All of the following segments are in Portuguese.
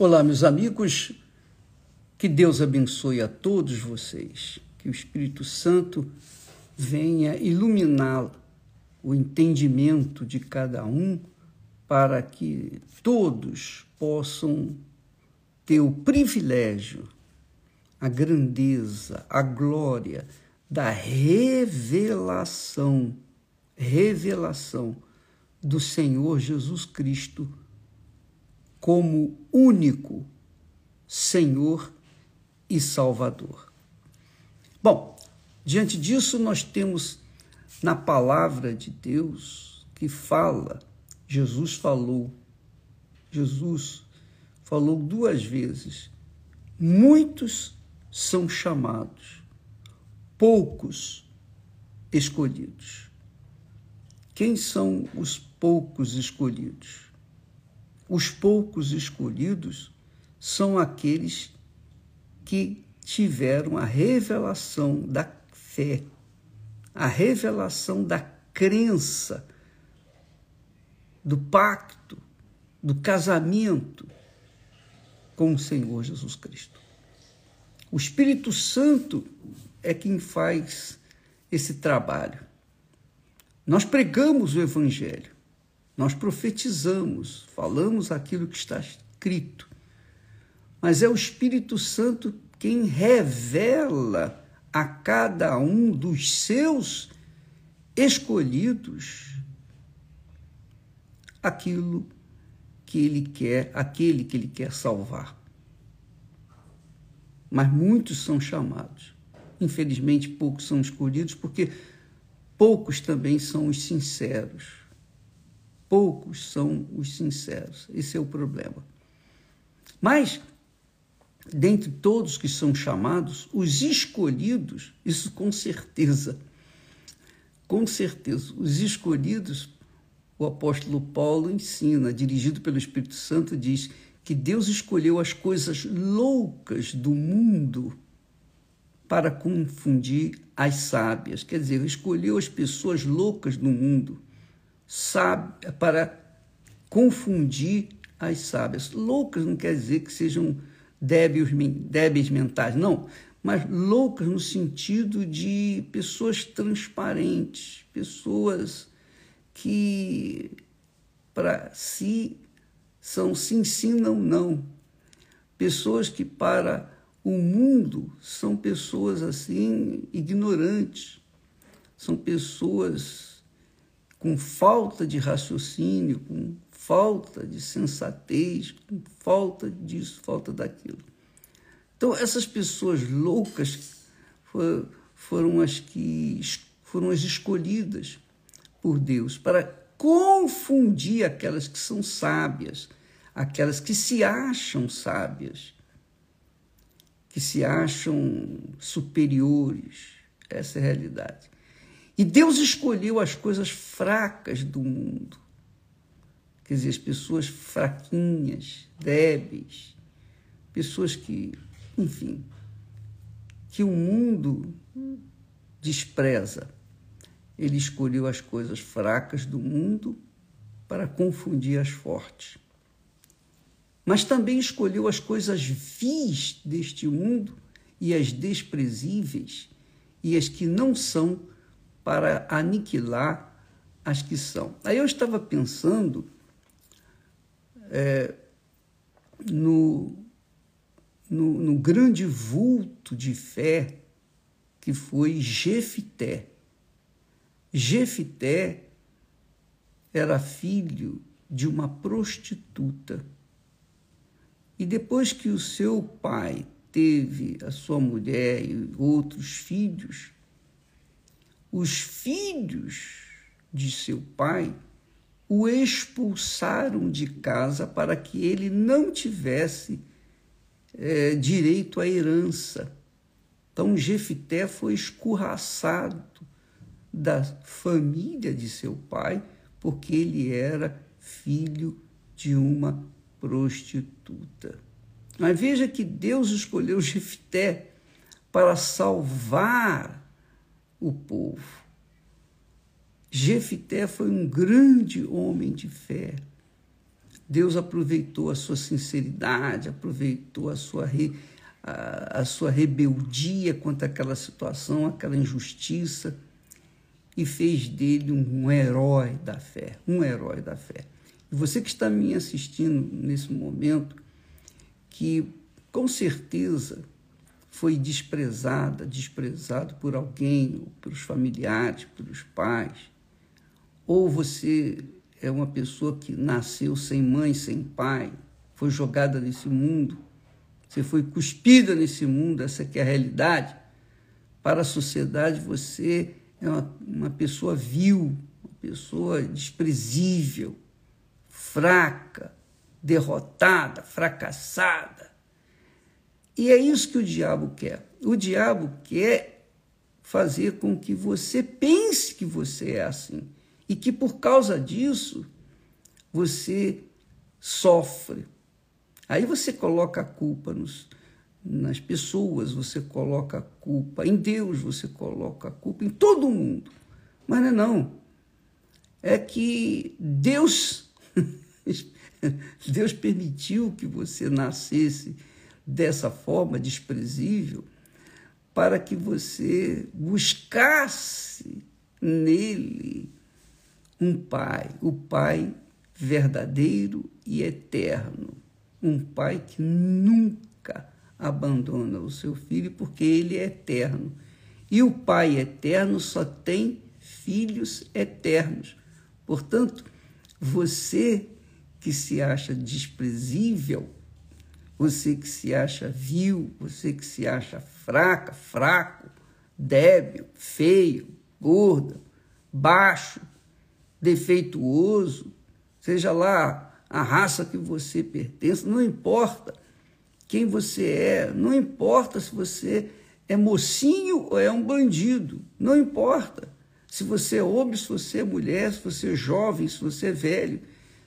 Olá, meus amigos, que Deus abençoe a todos vocês, que o Espírito Santo venha iluminar o entendimento de cada um para que todos possam ter o privilégio, a grandeza, a glória da revelação, revelação do Senhor Jesus Cristo como único Senhor e Salvador. Bom, diante disso, nós temos na palavra de Deus que fala, Jesus falou, Jesus falou duas vezes: muitos são chamados, poucos escolhidos. Quem são os poucos escolhidos? Os poucos escolhidos são aqueles que tiveram a revelação da fé, a revelação da crença, do pacto, do casamento com o Senhor Jesus Cristo. O Espírito Santo é quem faz esse trabalho. Nós pregamos o Evangelho. Nós profetizamos, falamos aquilo que está escrito, mas é o Espírito Santo quem revela a cada um dos seus escolhidos aquilo que ele quer, aquele que ele quer salvar. Mas muitos são chamados. Infelizmente, poucos são escolhidos, porque poucos também são os sinceros poucos são os sinceros. Esse é o problema. Mas, dentre todos que são chamados, os escolhidos, isso com certeza, com certeza, os escolhidos, o apóstolo Paulo ensina, dirigido pelo Espírito Santo, diz que Deus escolheu as coisas loucas do mundo para confundir as sábias. Quer dizer, escolheu as pessoas loucas do mundo sabe, para confundir as sábias. Loucas não quer dizer que sejam débeis, débeis mentais, não, mas loucas no sentido de pessoas transparentes, pessoas que para si são sim, sim, não, não. Pessoas que para o mundo são pessoas assim ignorantes, são pessoas com falta de raciocínio, com falta de sensatez, com falta disso, falta daquilo. Então, essas pessoas loucas foram as que foram as escolhidas por Deus para confundir aquelas que são sábias, aquelas que se acham sábias, que se acham superiores. Essa é a realidade. E Deus escolheu as coisas fracas do mundo. Quer dizer, as pessoas fraquinhas, débeis, pessoas que, enfim, que o mundo despreza. Ele escolheu as coisas fracas do mundo para confundir as fortes. Mas também escolheu as coisas vis deste mundo e as desprezíveis e as que não são para aniquilar as que são. Aí eu estava pensando é, no, no, no grande vulto de fé que foi Jefité. Jefité era filho de uma prostituta. E depois que o seu pai teve a sua mulher e outros filhos, os filhos de seu pai o expulsaram de casa para que ele não tivesse é, direito à herança. Então Jefité foi escorraçado da família de seu pai porque ele era filho de uma prostituta. Mas veja que Deus escolheu Jefité para salvar o povo. Jefité foi um grande homem de fé. Deus aproveitou a sua sinceridade, aproveitou a sua, re, a, a sua rebeldia contra aquela situação, aquela injustiça, e fez dele um, herói da fé, um herói da fé. E você que está me assistindo nesse momento, que com certeza foi desprezada, desprezado por alguém, pelos familiares, pelos pais, ou você é uma pessoa que nasceu sem mãe, sem pai, foi jogada nesse mundo, você foi cuspida nesse mundo, essa é a realidade. Para a sociedade, você é uma, uma pessoa vil, uma pessoa desprezível, fraca, derrotada, fracassada. E é isso que o diabo quer. O diabo quer fazer com que você pense que você é assim e que por causa disso você sofre. Aí você coloca a culpa nos, nas pessoas, você coloca a culpa em Deus, você coloca a culpa em todo mundo. Mas não é não. É que Deus Deus permitiu que você nascesse dessa forma desprezível para que você buscasse nele um pai, o pai verdadeiro e eterno, um pai que nunca abandona o seu filho porque ele é eterno. E o pai eterno só tem filhos eternos. Portanto, você que se acha desprezível, você que se acha vil, você que se acha fraca, fraco, débil, feio, gorda, baixo, defeituoso, seja lá a raça que você pertence, não importa quem você é, não importa se você é mocinho ou é um bandido, não importa se você é homem, se você é mulher, se você é jovem, se você é velho,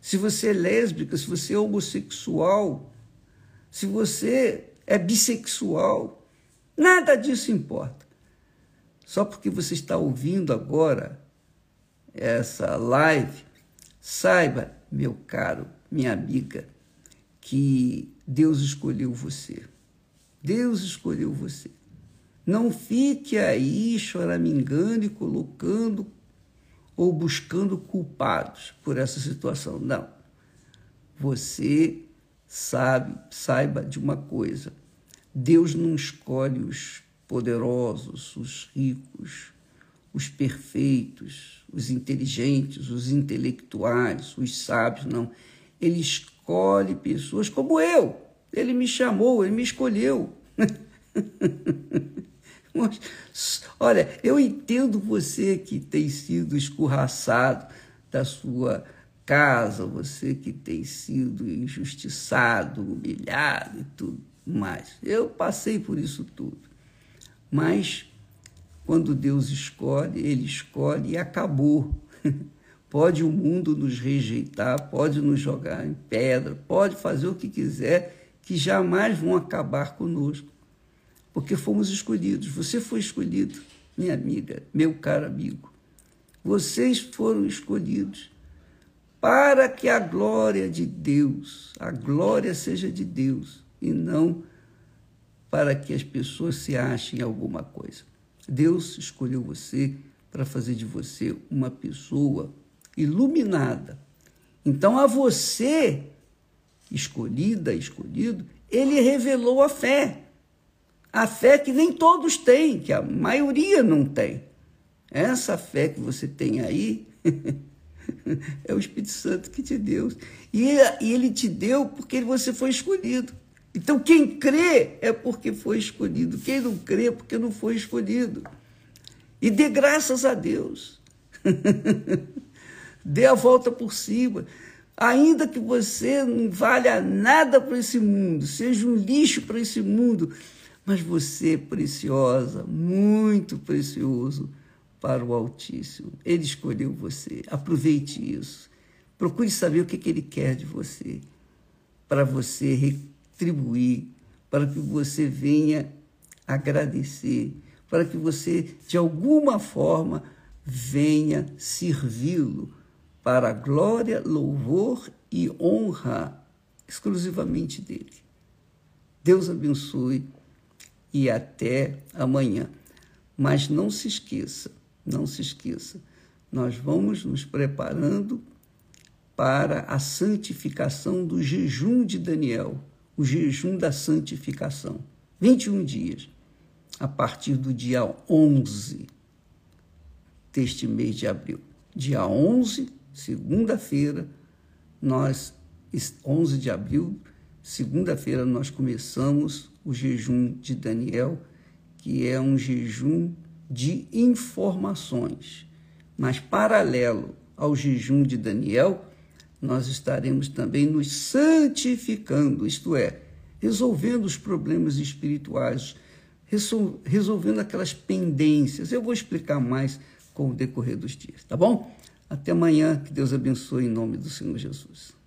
se você é lésbica, se você é homossexual, se você é bissexual, nada disso importa. Só porque você está ouvindo agora essa live, saiba, meu caro, minha amiga, que Deus escolheu você. Deus escolheu você. Não fique aí choramingando e colocando ou buscando culpados por essa situação. Não. Você sabe, saiba de uma coisa. Deus não escolhe os poderosos, os ricos, os perfeitos, os inteligentes, os intelectuais, os sábios, não. Ele escolhe pessoas como eu. Ele me chamou, ele me escolheu. Olha, eu entendo você que tem sido escorraçado da sua casa, você que tem sido injustiçado, humilhado e tudo mais. Eu passei por isso tudo. Mas quando Deus escolhe, ele escolhe e acabou. Pode o mundo nos rejeitar, pode nos jogar em pedra, pode fazer o que quiser, que jamais vão acabar conosco porque fomos escolhidos. Você foi escolhido, minha amiga, meu caro amigo. Vocês foram escolhidos para que a glória de Deus, a glória seja de Deus e não para que as pessoas se achem alguma coisa. Deus escolheu você para fazer de você uma pessoa iluminada. Então, a você, escolhida, escolhido, ele revelou a fé a fé que nem todos têm, que a maioria não tem. Essa fé que você tem aí é o Espírito Santo que te deu. E ele te deu porque você foi escolhido. Então, quem crê é porque foi escolhido. Quem não crê é porque não foi escolhido. E dê graças a Deus. dê a volta por cima. Ainda que você não valha nada para esse mundo, seja um lixo para esse mundo, mas você, é preciosa, muito precioso para o Altíssimo. Ele escolheu você. Aproveite isso. Procure saber o que, que ele quer de você, para você retribuir, para que você venha agradecer, para que você, de alguma forma, venha servi-lo para a glória, louvor e honra exclusivamente dele. Deus abençoe e até amanhã. Mas não se esqueça, não se esqueça, nós vamos nos preparando para a santificação do jejum de Daniel, o jejum da santificação. 21 dias, a partir do dia 11 deste mês de abril. Dia 11, segunda-feira, nós 11 de abril, segunda-feira nós começamos o jejum de Daniel, que é um jejum de informações. Mas paralelo ao jejum de Daniel, nós estaremos também nos santificando, isto é, resolvendo os problemas espirituais, resolvendo aquelas pendências. Eu vou explicar mais com o decorrer dos dias, tá bom? Até amanhã, que Deus abençoe em nome do Senhor Jesus.